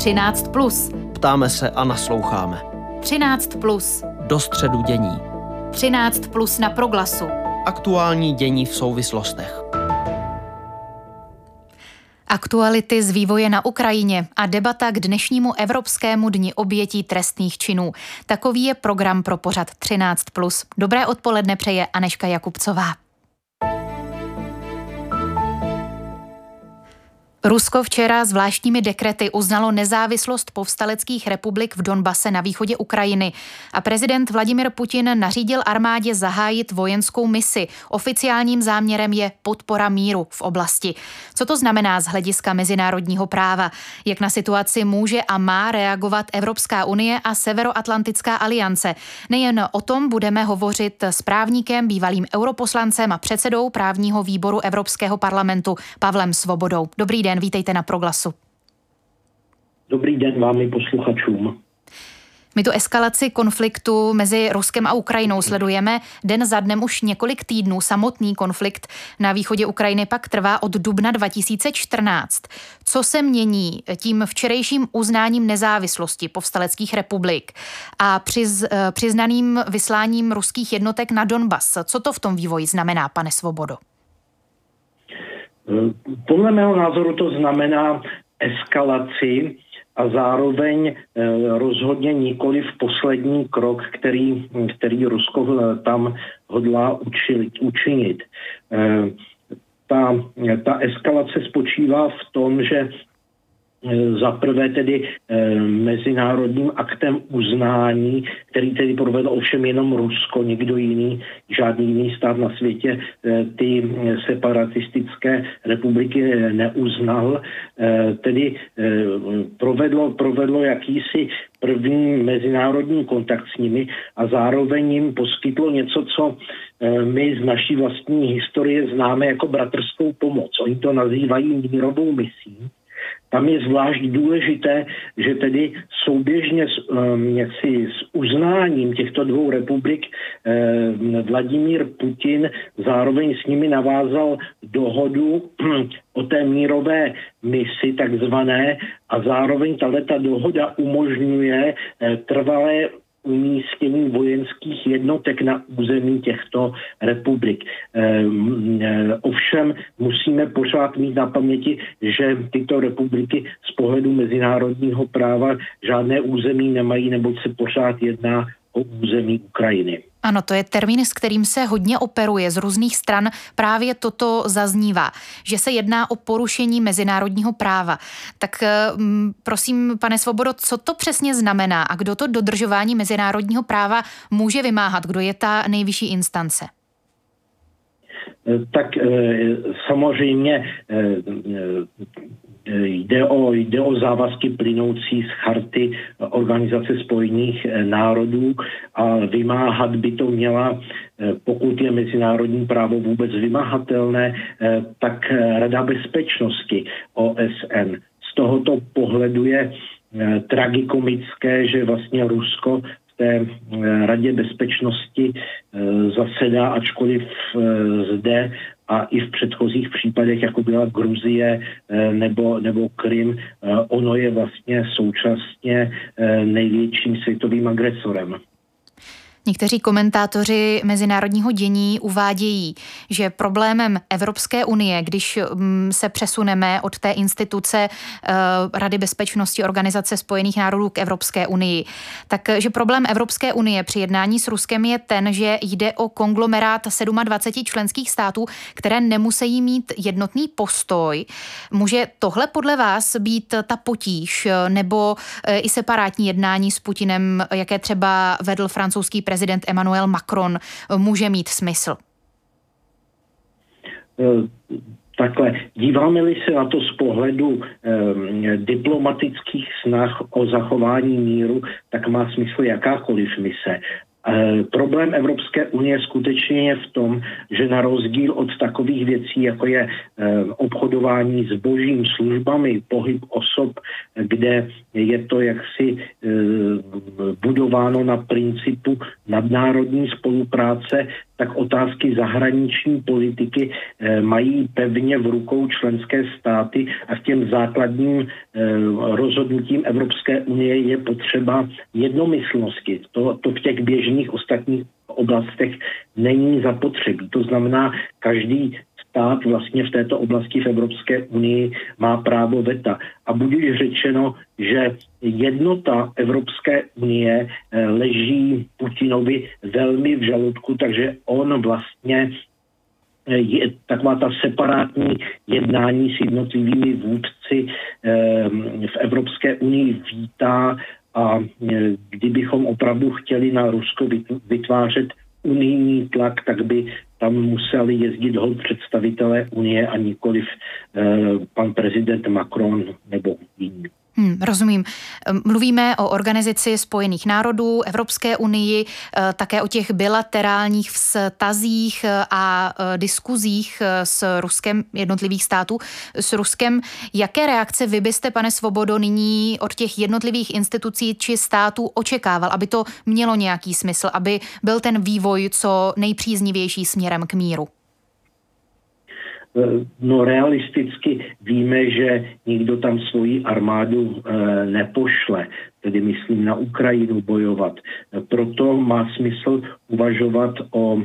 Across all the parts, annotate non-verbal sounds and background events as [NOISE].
13. Plus. Ptáme se a nasloucháme. 13. Plus. Do středu dění. 13. Plus na proglasu. Aktuální dění v souvislostech. Aktuality z vývoje na Ukrajině a debata k dnešnímu Evropskému dni obětí trestných činů. Takový je program pro pořad 13+. Dobré odpoledne přeje Aneška Jakubcová. Rusko včera zvláštními dekrety uznalo nezávislost povstaleckých republik v Donbase na východě Ukrajiny a prezident Vladimir Putin nařídil armádě zahájit vojenskou misi. Oficiálním záměrem je podpora míru v oblasti. Co to znamená z hlediska mezinárodního práva? Jak na situaci může a má reagovat Evropská unie a Severoatlantická aliance? Nejen o tom budeme hovořit s právníkem, bývalým europoslancem a předsedou právního výboru Evropského parlamentu Pavlem Svobodou. Dobrý den den, vítejte na Proglasu. Dobrý den vám i posluchačům. My tu eskalaci konfliktu mezi Ruskem a Ukrajinou sledujeme den za dnem už několik týdnů. Samotný konflikt na východě Ukrajiny pak trvá od dubna 2014. Co se mění tím včerejším uznáním nezávislosti povstaleckých republik a přiz, eh, přiznaným vysláním ruských jednotek na Donbas? Co to v tom vývoji znamená, pane Svobodo? Podle mého názoru to znamená eskalaci a zároveň eh, rozhodně nikoli v poslední krok, který, který Rusko tam hodlá učinit. Eh, ta, ta eskalace spočívá v tom, že za prvé tedy e, mezinárodním aktem uznání, který tedy provedl ovšem jenom Rusko, nikdo jiný, žádný jiný stát na světě e, ty separatistické republiky neuznal, tedy provedlo, provedlo jakýsi první mezinárodní kontakt s nimi a zároveň jim poskytlo něco, co my z naší vlastní historie známe jako bratrskou pomoc. Oni to nazývají mírovou misí tam je zvlášť důležité, že tedy souběžně s, um, jaksi, s uznáním těchto dvou republik eh, Vladimír Putin zároveň s nimi navázal dohodu [CLEARS THROAT] o té mírové misi takzvané a zároveň tato dohoda umožňuje eh, trvalé umístění vojenských jednotek na území těchto republik. Ehm, e, ovšem musíme pořád mít na paměti, že tyto republiky z pohledu mezinárodního práva žádné území nemají, neboť se pořád jedná o území Ukrajiny. Ano, to je termín, s kterým se hodně operuje z různých stran. Právě toto zaznívá, že se jedná o porušení mezinárodního práva. Tak mm, prosím, pane Svobodo, co to přesně znamená a kdo to dodržování mezinárodního práva může vymáhat? Kdo je ta nejvyšší instance? Tak eh, samozřejmě eh, Jde o, jde o závazky plynoucí z charty Organizace spojených národů a vymáhat by to měla, pokud je mezinárodní právo vůbec vymahatelné, tak Rada bezpečnosti OSN. Z tohoto pohledu je tragikomické, že vlastně Rusko té Radě bezpečnosti zasedá, ačkoliv zde a i v předchozích případech, jako byla Gruzie eh, nebo, nebo Krym, eh, ono je vlastně současně eh, největším světovým agresorem. Někteří komentátoři mezinárodního dění uvádějí, že problémem Evropské unie, když mm, se přesuneme od té instituce eh, Rady bezpečnosti Organizace spojených národů k Evropské unii, tak že problém Evropské unie při jednání s Ruskem je ten, že jde o konglomerát 27 členských států, které nemusí mít jednotný postoj. Může tohle podle vás být ta potíž nebo eh, i separátní jednání s Putinem, jaké třeba vedl francouzský prezident Emmanuel Macron, může mít smysl? Eh, takhle, díváme-li se na to z pohledu eh, diplomatických snah o zachování míru, tak má smysl jakákoliv mise. E, problém Evropské unie skutečně je v tom, že na rozdíl od takových věcí, jako je obchodování s božím službami, pohyb osob, kde je to jaksi budováno na principu nadnárodní spolupráce, tak otázky zahraniční politiky mají pevně v rukou členské státy a k těm základním rozhodnutím Evropské unie je potřeba jednomyslnosti. To, to v těch běžných ostatních oblastech není zapotřebí. To znamená, každý stát vlastně v této oblasti v Evropské unii má právo veta. A bude řečeno, že jednota Evropské unie eh, leží Putinovi velmi v žaludku, takže on vlastně eh, je taková ta separátní jednání s jednotlivými vůdci eh, v Evropské unii vítá a kdybychom opravdu chtěli na Rusko vytvářet unijní tlak, tak by tam museli jezdit hol představitelé Unie a nikoliv eh, pan prezident Macron nebo jiní. Hmm, rozumím. Ehm, mluvíme o organizaci Spojených národů, Evropské unii, eh, také o těch bilaterálních vztazích eh, a eh, diskuzích s Ruskem jednotlivých států. S Ruskem, jaké reakce vy byste, pane Svobodo, nyní od těch jednotlivých institucí či států očekával, aby to mělo nějaký smysl, aby byl ten vývoj co nejpříznivější směrem k míru? Eh, no realisticky víme, že nikdo tam svoji armádu e, nepošle, tedy myslím na Ukrajinu bojovat. Proto má smysl uvažovat o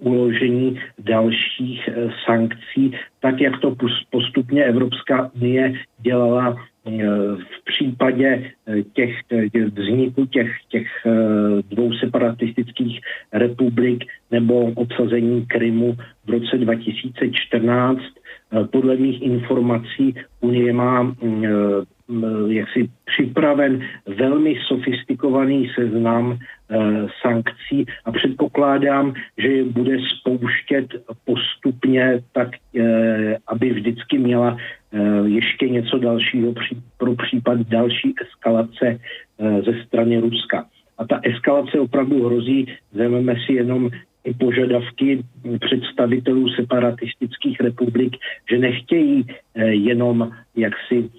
uložení dalších sankcí, tak jak to postupně Evropská unie dělala v případě těch, těch vzniku těch, těch dvou separatistických republik nebo obsazení Krymu v roce 2014. Podle mých informací Unie má jaksi připraven velmi sofistikovaný seznam e, sankcí a předpokládám, že je bude spouštět postupně tak, e, aby vždycky měla e, ještě něco dalšího pro případ další eskalace ze strany Ruska. A ta eskalace opravdu hrozí, vezmeme si jenom i požadavky představitelů separatistických republik, že nechtějí jenom jaksi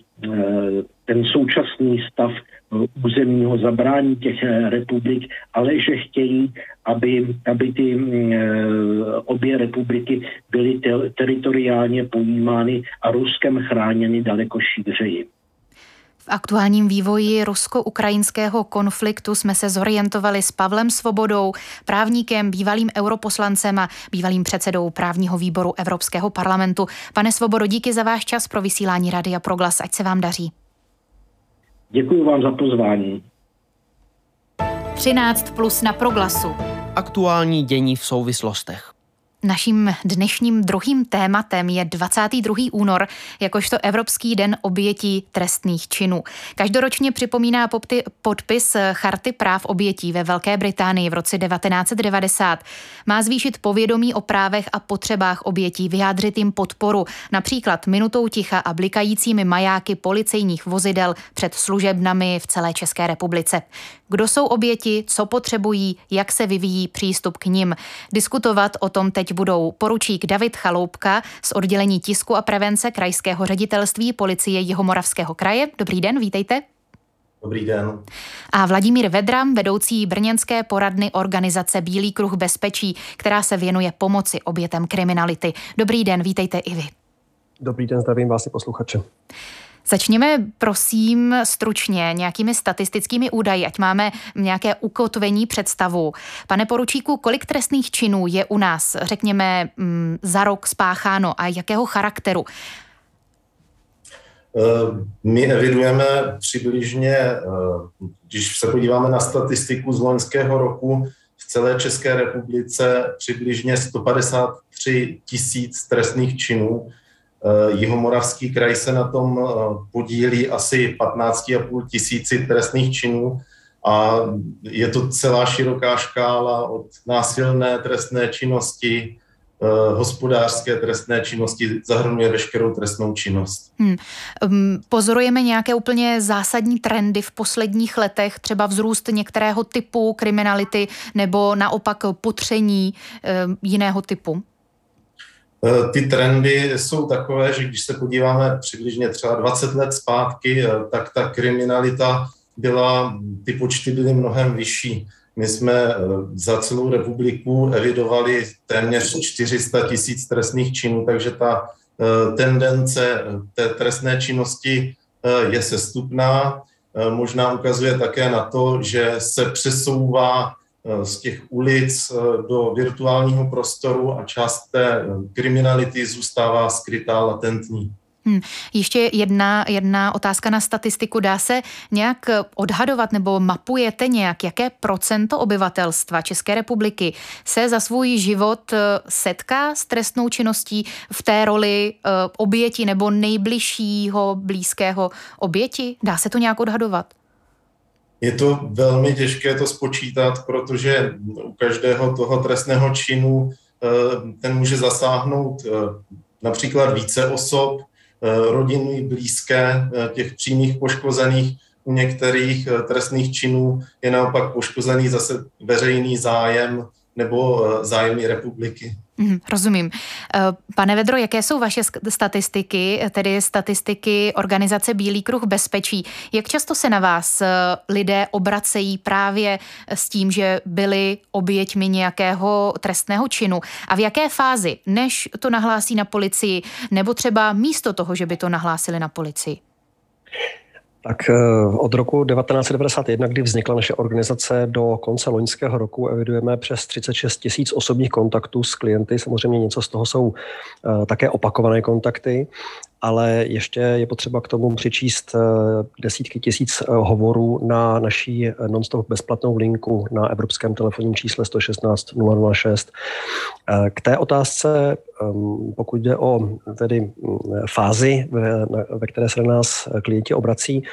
ten současný stav eh, územního zabrání těch eh, republik, ale že chtějí, aby, aby ty mm, obě republiky byly te- teritoriálně pojímány a Ruskem chráněny daleko šířeji aktuálním vývoji rusko-ukrajinského konfliktu jsme se zorientovali s Pavlem Svobodou, právníkem, bývalým europoslancem a bývalým předsedou právního výboru Evropského parlamentu. Pane Svobodo, díky za váš čas pro vysílání Radia Proglas, ať se vám daří. Děkuji vám za pozvání. 13 plus na Proglasu. Aktuální dění v souvislostech. Naším dnešním druhým tématem je 22. únor, jakožto Evropský den obětí trestných činů. Každoročně připomíná podpis Charty práv obětí ve Velké Británii v roce 1990. Má zvýšit povědomí o právech a potřebách obětí, vyjádřit jim podporu, například minutou ticha a blikajícími majáky policejních vozidel před služebnami v celé České republice. Kdo jsou oběti, co potřebují, jak se vyvíjí přístup k nim. Diskutovat o tom teď budou poručík David Chaloupka z oddělení tisku a prevence Krajského ředitelství policie Jihomoravského kraje. Dobrý den, vítejte. Dobrý den. A Vladimír Vedram, vedoucí brněnské poradny organizace Bílý kruh bezpečí, která se věnuje pomoci obětem kriminality. Dobrý den, vítejte i vy. Dobrý den, zdravím vás i posluchače. Začněme prosím stručně nějakými statistickými údaji, ať máme nějaké ukotvení představu. Pane poručíku, kolik trestných činů je u nás, řekněme, mm, za rok spácháno a jakého charakteru? Eh, my evidujeme přibližně, eh, když se podíváme na statistiku z loňského roku, v celé České republice přibližně 153 tisíc trestných činů, Jihomoravský kraj se na tom eh, podílí asi 15,5 tisíci trestných činů a je to celá široká škála od násilné trestné činnosti hospodářské trestné činnosti zahrnuje veškerou trestnou činnost. Hmm. Pozorujeme nějaké úplně zásadní trendy v posledních letech, třeba vzrůst některého typu kriminality nebo naopak potření jiného typu? Eh, ty trendy jsou takové, že když se podíváme přibližně třeba 20 let zpátky, eh, tak ta kriminalita byla, ty počty byly mnohem vyšší. My jsme eh, za celou republiku evidovali téměř 400 tisíc trestných činů, takže ta tendence té trestné činnosti je sestupná. Možná ukazuje také na to, že se přesouvá z těch ulic eh, do virtuálního prostoru a část té eh, kriminality zůstává skrytá, latentní. Hmm. Ještě jedna, jedna otázka na statistiku. Dá se nějak odhadovat nebo mapujete nějak, jaké procento obyvatelstva České republiky se za svůj život setká s trestnou činností v té roli oběti nebo nejbližšího blízkého oběti? Dá se to nějak odhadovat? Je to velmi těžké to spočítat, protože u každého toho trestného činu eh, ten může zasáhnout eh, například více osob, eh, rodiny blízké těch přímých poškozených. U některých trestných činů je naopak poškozený zase veřejný zájem nebo zájmy republiky. Mm, rozumím. Eh, pane Vedro, jaké jsou vaše statistiky, tedy statistiky organizace Bílý kruh bezpečí? Jak často se na vás eh, lidé obracejí právě s tím, že byli oběťmi nějakého trestného činu? A v jaké fázi, než to nahlásí na policii, nebo třeba místo toho, že by to nahlásili na policii? Tak eh, od roku 1991, kdy vznikla naše organizace, do konce loňského roku evidujeme přes 36 tisíc osobních kontaktů s klienty. Samozřejmě něco z toho jsou eh, také opakované kontakty ale ještě je potřeba k tomu přičíst eh, desítky tisíc eh, hovorů na naší eh, non-stop bezplatnou linku na evropském telefonním čísle 116 006. K té otázce, ehm, pokud jde o tedy mm, fázi, ve, které se na nás klienti obrací,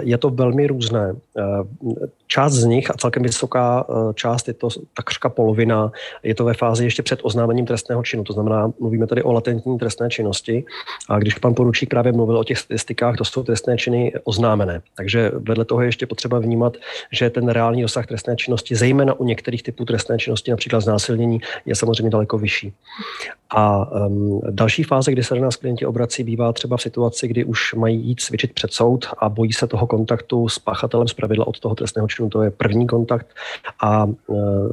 je to velmi různé. Část z nich, a celkem vysoká část, je to takřka polovina, je to ve fázi ještě před oznámením trestného činu. To znamená, mluvíme tady o latentní trestné činnosti. A když pan poručík právě mluvil o těch statistikách, to jsou trestné činy oznámené. Takže vedle toho je ještě potřeba vnímat, že ten reálný dosah trestné činnosti, zejména u některých typů trestné činnosti, například znásilnění, je samozřejmě daleko vyšší. A um, další fáze, kdy se na nás klienti obrací, bývá třeba v situaci, kdy už mají jít cvičit před soud a bojí se toho kontaktu s pachatelem z pravidla od toho trestného činu. To je první kontakt a uh,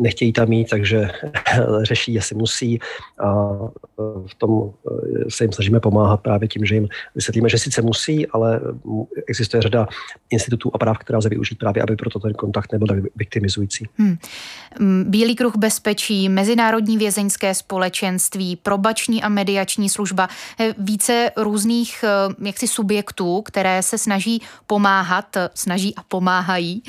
nechtějí tam mít, takže [LAUGHS] řeší, jestli musí a v tom se jim snažíme pomáhat právě tím, že jim vysvětlíme, že sice musí, ale existuje řada institutů a práv, která lze využít právě, aby proto ten kontakt nebyl tak viktimizující. Hmm. Bílý kruh bezpečí, Mezinárodní vězeňské společenství, probační a mediační služba, více různých jaksi subjektů, které se snaží pomáhat, snaží a pomáhají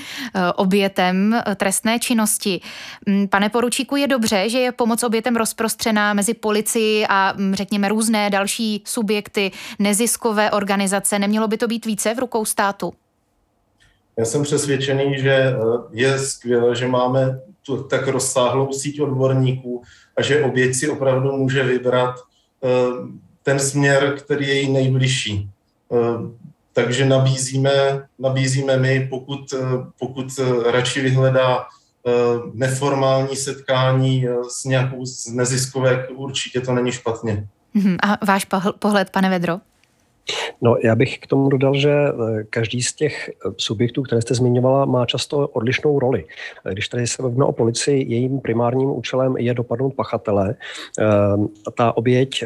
obětem trestné činnosti. Mm, pane poručíku, je dobře, že je pomoc obětem rozprostřená mezi policii a mm, řekněme různé další subjekty, neziskové organizace. Nemělo by to být více v rukou státu? Já jsem přesvědčený, že eh, je skvělé, že máme tu tak rozsáhlou síť odborníků a že oběť si opravdu může vybrat eh, ten směr, který je jí nejbližší. Eh, takže nabízíme, nabízíme my, pokud, pokud radši vyhledá neformální setkání eh, s nějakou z neziskovek, určitě to není špatně. Mhm. A váš pohled, pane Vedro? No, já bych k tomu dodal, že eh, každý z těch eh, subjektů, které jste zmiňovala, má často odlišnou roli. Eh, když tady se bavíme o policii, jejím primárním účelem je dopadnout pachatele. Ta oběť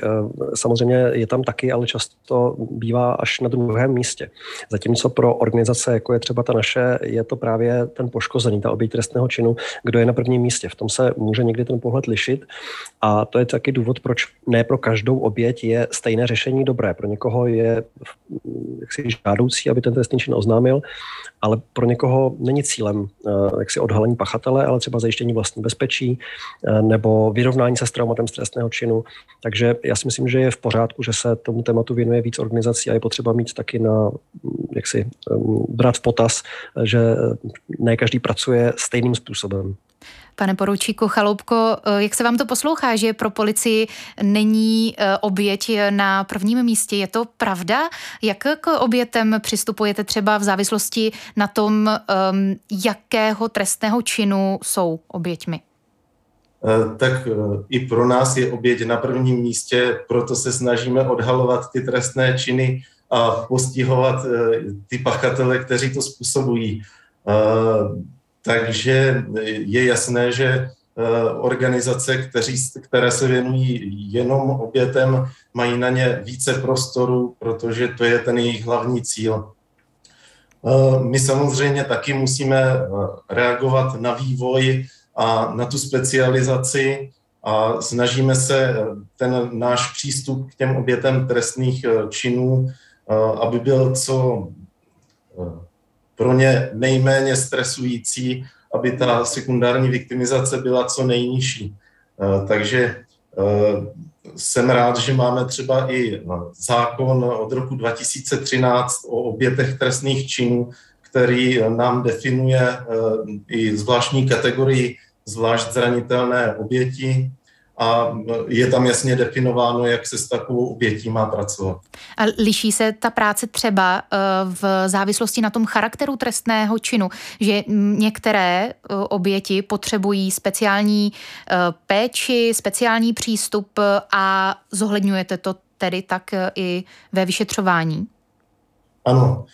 samozřejmě je tam taky, ale často bývá až na druhém místě. Zatímco pro organizace, jako je třeba ta naše, je to právě ten poškozený, ta oběť trestného činu, kdo je na prvním místě. V tom se může někdy ten pohled lišit a to je taky důvod, proč ne pro každou oběť je stejné řešení dobré. Pro někoho je jaksi žádoucí, aby ten trestný čin oznámil, ale pro někoho není cílem eh, jaksi odhalení pachatele, ale třeba zajištění vlastní bezpečí eh, nebo vyrovnání se s traumatem z trestného činu. Takže já si myslím, že je v pořádku, že se tomu tématu věnuje víc organizací a je potřeba mít taky na, jak si, brát v potaz, že ne každý pracuje stejným způsobem. Pane poručíku Chaloupko, eh, jak se vám to poslouchá, že pro policii není eh, oběť na prvním místě? Je to pravda? Jak k obětem přistupujete třeba v závislosti na tom, ehm, jakého trestného činu jsou oběťmi? Eh, tak i pro nás je oběť na prvním místě, proto se snažíme odhalovat ty trestné činy a postihovat ty pachatele, kteří to způsobují. Takže je jasné, že eh, organizace, kteří, které se věnují jenom obětem, mají na ně více prostoru, protože to je ten jejich hlavní cíl. Eh, my samozřejmě taky musíme eh, reagovat na vývoj a na tu specializaci a snažíme se ten náš přístup k těm obětem trestných činů, aby byl co pro ně nejméně stresující, aby ta sekundární viktimizace byla co nejnižší. Eh, takže eh, jsem rád, že máme třeba i zákon od roku 2013 o obětech trestných činů, který nám definuje eh, i zvláštní kategorii zvlášť zranitelné oběti, a je tam jasně definováno, jak se s takovou obětí má pracovat. A liší se ta práce třeba eh, v závislosti na tom charakteru trestného činu, že některé eh, oběti potřebují speciální eh, péči, speciální přístup a zohledňujete to tedy tak i ve vyšetřování? Ano.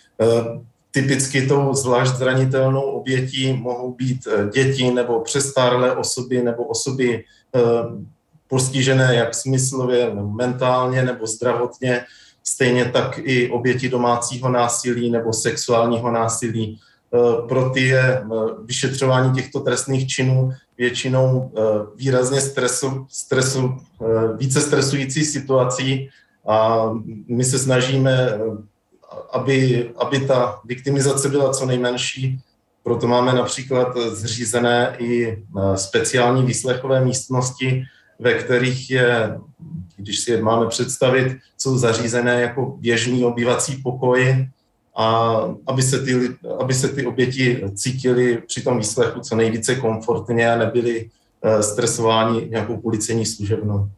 Typicky tou zvlášť zranitelnou obětí mohou být děti nebo přestárlé osoby nebo osoby postižené jak smyslově, mentálně nebo zdravotně, stejně tak i oběti domácího násilí nebo sexuálního násilí. E, pro ty je e, vyšetřování těchto trestných činů většinou e, výrazně stresu, stresu, více stresující situací a my se snažíme, aby, aby ta viktimizace byla co nejmenší, proto máme například zřízené i speciální výslechové místnosti, ve kterých je, když si je máme představit, jsou zařízené jako běžný obyvací pokoj a aby se ty, aby se ty oběti cítili při tom výslechu co nejvíce komfortně a nebyli eh, stresováni nějakou policejní služebnou.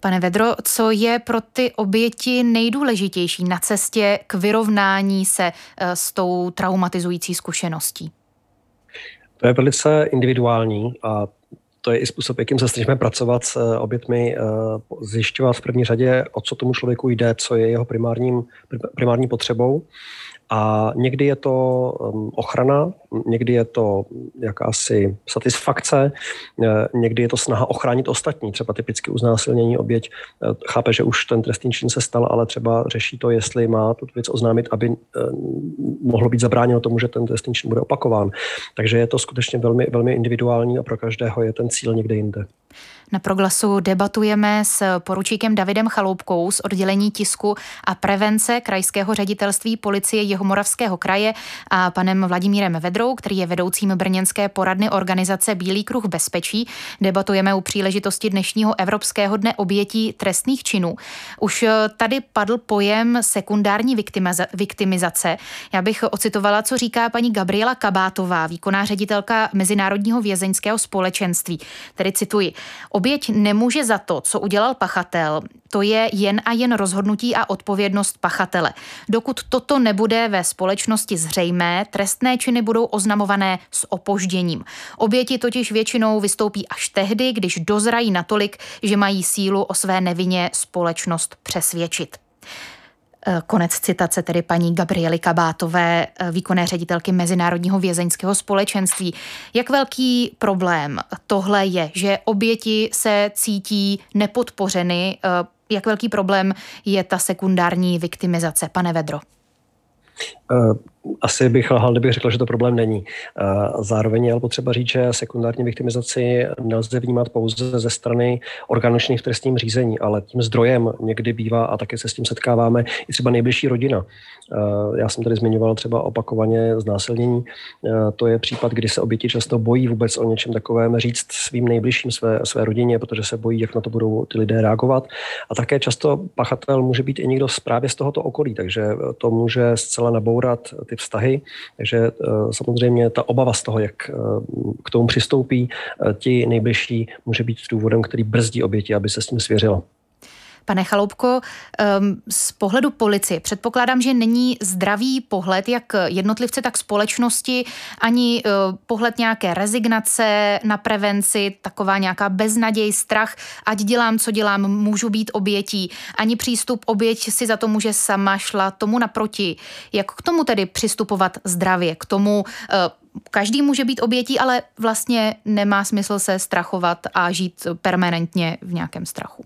Pane Vedro, co je pro ty oběti nejdůležitější na cestě k vyrovnání se eh, s tou traumatizující zkušeností? To je velice individuální a to je i způsob, jakým se snažíme pracovat s eh, obětmi, eh, zjišťovat v první řadě, o co tomu člověku jde, co je jeho primárním, primární potřebou a někdy je to um, ochrana, někdy je to jakási satisfakce, eh, někdy je to snaha ochránit ostatní. Třeba typicky uznásilnění oběť eh, chápe, že už ten trestný čin se stal, ale třeba řeší to, jestli má tu věc oznámit, aby eh, mohlo být zabráněno tomu, že ten trestný čin bude opakován. Takže je to skutečně velmi, velmi individuální a pro každého je ten cíl někde jinde. Na proglasu debatujeme s poručíkem Davidem Chaloupkou z oddělení tisku a prevence Krajského ředitelství policie Jihomoravského kraje a panem Vladimírem Vedrou, který je vedoucím brněnské poradny organizace Bílý kruh bezpečí. Debatujeme u příležitosti dnešního Evropského dne obětí trestných činů. Už tady padl pojem sekundární viktimizace. Já bych ocitovala, co říká paní Gabriela Kabátová, výkonná ředitelka Mezinárodního vězeňského společenství. Tedy cituji. Oběť nemůže za to, co udělal pachatel. To je jen a jen rozhodnutí a odpovědnost pachatele. Dokud toto nebude ve společnosti zřejmé, trestné činy budou oznamované s opožděním. Oběti totiž většinou vystoupí až tehdy, když dozrají natolik, že mají sílu o své nevině společnost přesvědčit. Eh, konec citace tedy paní Gabriely Kabátové, eh, výkonné ředitelky Mezinárodního vězeňského společenství. Jak velký problém tohle je, že oběti se cítí nepodpořeny? Eh, jak velký problém je ta sekundární viktimizace, pane Vedro? Asi bych lhal, kdybych řekl, že to problém není. Zároveň je ale potřeba říct, že sekundární viktimizaci nelze vnímat pouze ze strany orgánů v trestním řízení, ale tím zdrojem někdy bývá, a také se s tím setkáváme, i třeba nejbližší rodina. Já jsem tady zmiňoval třeba opakovaně znásilnění. To je případ, kdy se oběti často bojí vůbec o něčem takovém říct svým nejbližším, své, své rodině, protože se bojí, jak na to budou ty lidé reagovat. A také často pachatel může být i někdo právě z tohoto okolí, takže to může zcela nabourat zbourat ty vztahy. Takže samozřejmě ta obava z toho, jak k tomu přistoupí ti nejbližší, může být důvodem, který brzdí oběti, aby se s tím svěřila. Pane Chaloupko, ehm, z pohledu policie předpokládám, že není zdravý pohled jak jednotlivce, tak společnosti, ani eh, pohled nějaké rezignace na prevenci, taková nějaká beznaděj, strach, ať dělám, co dělám, můžu být obětí, ani přístup oběť si za to může sama šla tomu naproti. Jak k tomu tedy přistupovat zdravě? K tomu eh, každý může být obětí, ale vlastně nemá smysl se strachovat a žít permanentně v nějakém strachu.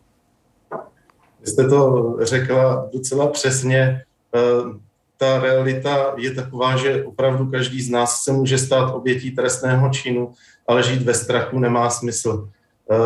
Vy jste to řekla docela přesně. Eh, ta realita je taková, že opravdu každý z nás se může stát obětí trestného činu, ale žít ve strachu nemá smysl. Eh,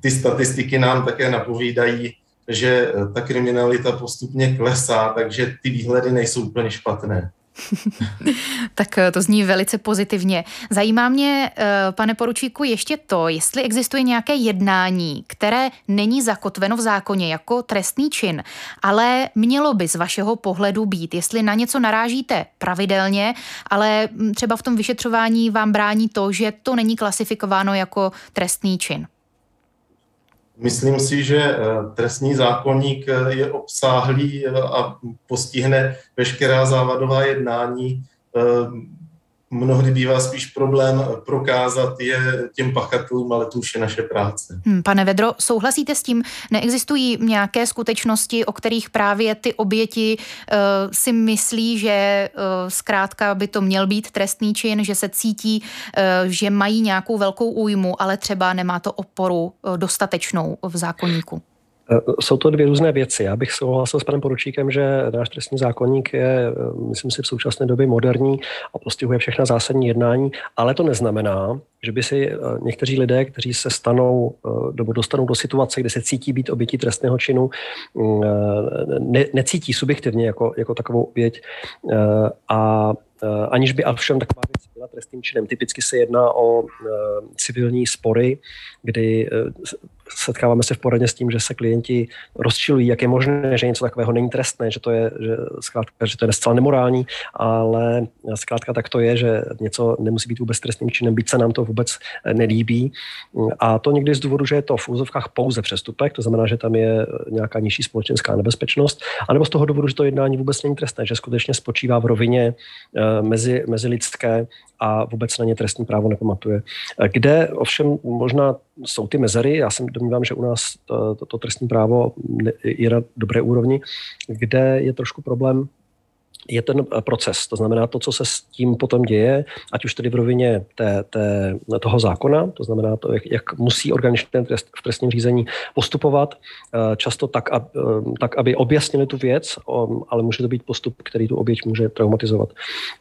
ty statistiky nám také napovídají, že ta kriminalita postupně klesá, takže ty výhledy nejsou úplně špatné. [LAUGHS] tak eh, to zní velice pozitivně. Zajímá mě, eh, pane poručíku, ještě to, jestli existuje nějaké jednání, které není zakotveno v zákoně jako trestný čin, ale mělo by z vašeho pohledu být, jestli na něco narážíte pravidelně, ale hm, třeba v tom vyšetřování vám brání to, že to není klasifikováno jako trestný čin. Myslím si, že eh, trestní zákonník eh, je obsáhlý eh, a postihne veškerá závadová jednání mnohdy bývá spíš problém prokázat je těm pachatelům, ale to už je naše práce. Hmm, pane Vedro, souhlasíte s tím? Neexistují nějaké skutečnosti, o kterých právě ty oběti uh, si myslí, že uh, zkrátka by to měl být trestný čin, že se cítí, uh, že mají nějakou velkou újmu, ale třeba nemá to oporu uh, dostatečnou v zákonníku? Eh, jsou to dvě různé věci. Já bych souhlasil s panem poručíkem, že náš trestní zákonník je, eh, myslím si, v současné době moderní a postihuje všechna zásadní jednání, ale to neznamená, že by si eh, někteří lidé, kteří se stanou nebo dostanou do situace, kde se cítí být obětí trestného činu, mm, ne, necítí subjektivně jako, jako takovou oběť a aniž by všem taková věc byla trestným činem. Typicky se jedná o civilní spory, kdy setkáváme se v poradně s tím, že se klienti rozčilují, jak je možné, že něco takového není trestné, že to je, že, zkrátka, že to je zcela nemorální, ale zkrátka tak to je, že něco nemusí být vůbec trestným činem, byť se nám to vůbec nelíbí. A to někdy z důvodu, že je to v úzovkách pouze přestupek, to znamená, že tam je nějaká nižší společenská nebezpečnost, anebo z toho důvodu, že to jednání vůbec není trestné, že skutečně spočívá v rovině eh, mezi, mezi lidské a vůbec na ně trestní právo nepamatuje. Kde ovšem možná jsou ty mezery, já si domnívám, že u nás to, to, to trestní právo je na dobré úrovni, kde je trošku problém je ten proces. To znamená to, co se s tím potom děje, ať už tedy v rovině té, té, toho zákona, to znamená to, jak, jak musí organičný trest v trestním řízení postupovat, eh, často tak, ab, eh, tak, aby objasnili tu věc, ale může to být postup, který tu oběť může traumatizovat.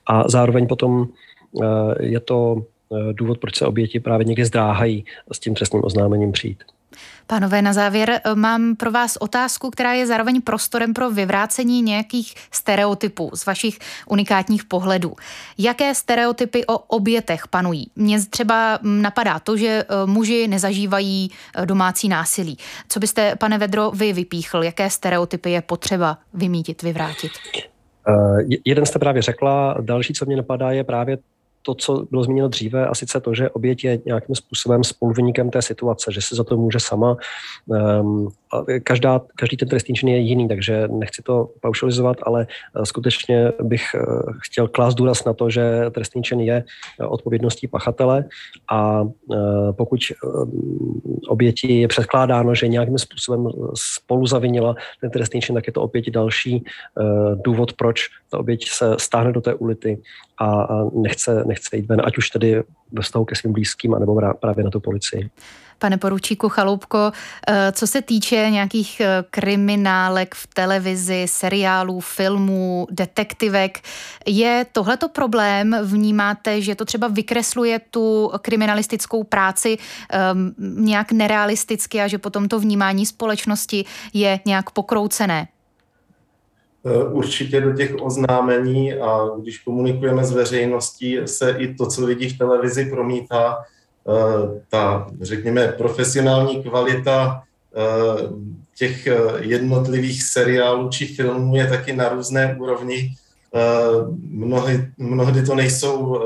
A zároveň potom Eh, je to eh, důvod, proč se oběti právě někdy zdráhají s tím trestním oznámením přijít. Pánové, na závěr eh, mám pro vás otázku, která je zároveň prostorem pro vyvrácení nějakých stereotypů z vašich unikátních pohledů. Jaké stereotypy o obětech panují? Mně třeba hm, napadá to, že muži nezažívají domácí násilí. Co byste, pane Vedro, vy vypíchl? Jaké stereotypy je potřeba vymítit, vyvrátit? Uh, jeden jste právě řekla, další, co mě napadá, je právě to, co bylo zmíněno dříve, a sice to, že oběť je nějakým způsobem spoluviníkem té situace, že se za to může sama. Um, každá, každý ten trestný čin je jiný, takže nechci to paušalizovat, ale eh, skutečně bych eh, chtěl klást důraz na to, že trestný čin je eh, odpovědností pachatele a pokud oběti je předkládáno, že nějakým způsobem spolu zavinila ten trestný čin, tak je to opět další důvod, proč ta oběť se stáhne do té ulity a nechce, nechce jít ven, ať už tedy ve vztahu ke svým blízkým, anebo právě na tu policii. Pane poručíku Chaloupko, eh, co se týče nějakých eh, kriminálek v televizi, seriálů, filmů, detektivek, je tohleto problém? Vnímáte, že to třeba vykresluje tu kriminalistickou práci um, nějak nerealisticky a že potom to vnímání společnosti je nějak pokroucené? Určitě do těch oznámení a když komunikujeme s veřejností, se i to, co vidí v televizi, promítá Eh, ta, řekněme, profesionální kvalita eh, těch eh, jednotlivých seriálů či filmů je taky na různé úrovni. Mnohdy, mnohdy to nejsou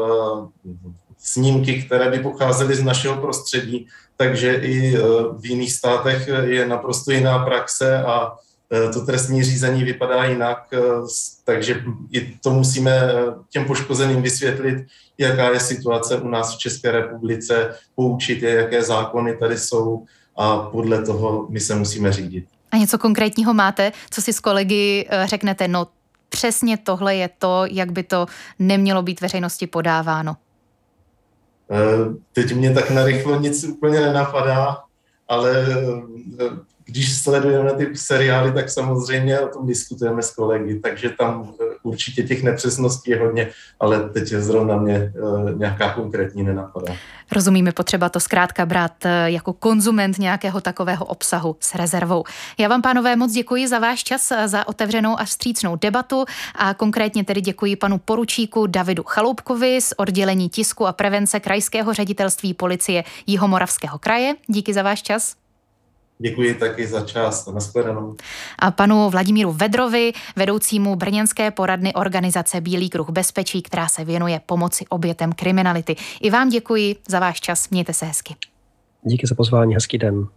snímky, které by pocházely z našeho prostředí, takže i v jiných státech je naprosto jiná praxe a to trestní řízení vypadá jinak, takže i to musíme těm poškozeným vysvětlit, jaká je situace u nás v České republice, poučit je, jaké zákony tady jsou a podle toho my se musíme řídit. A něco konkrétního máte, co si s kolegy eh, řeknete, no přesně tohle je to, jak by to nemělo být veřejnosti podáváno? Eh, teď mě tak narychlo nic úplně nenapadá, ale eh, když sledujeme ty seriály, tak samozřejmě o tom diskutujeme s kolegy, takže tam eh, určitě těch nepřesností je hodně, ale teď je zrovna mě eh, nějaká konkrétní nenapadá. Rozumíme potřeba to zkrátka brát eh, jako konzument nějakého takového obsahu s rezervou. Já vám, pánové, moc děkuji za váš čas, za otevřenou a vstřícnou debatu a konkrétně tedy děkuji panu poručíku Davidu Chaloupkovi z oddělení tisku a prevence Krajského ředitelství policie Jihomoravského kraje. Díky za váš čas. Děkuji taky za čas. Naschledanou. A panu Vladimíru Vedrovi, vedoucímu brněnské poradny organizace Bílý kruh bezpečí, která se věnuje pomoci obětem kriminality. I vám děkuji za váš čas. Mějte se hezky. Díky za pozvání. Hezký den.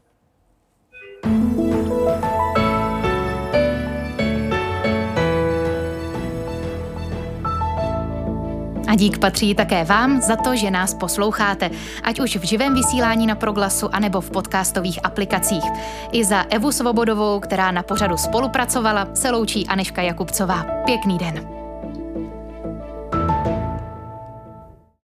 Dík patří také vám za to, že nás posloucháte, ať už v živém vysílání na Proglasu anebo v podcastových aplikacích. I za Evu Svobodovou, která na pořadu spolupracovala, se loučí Aneška Jakubcová. Pěkný den.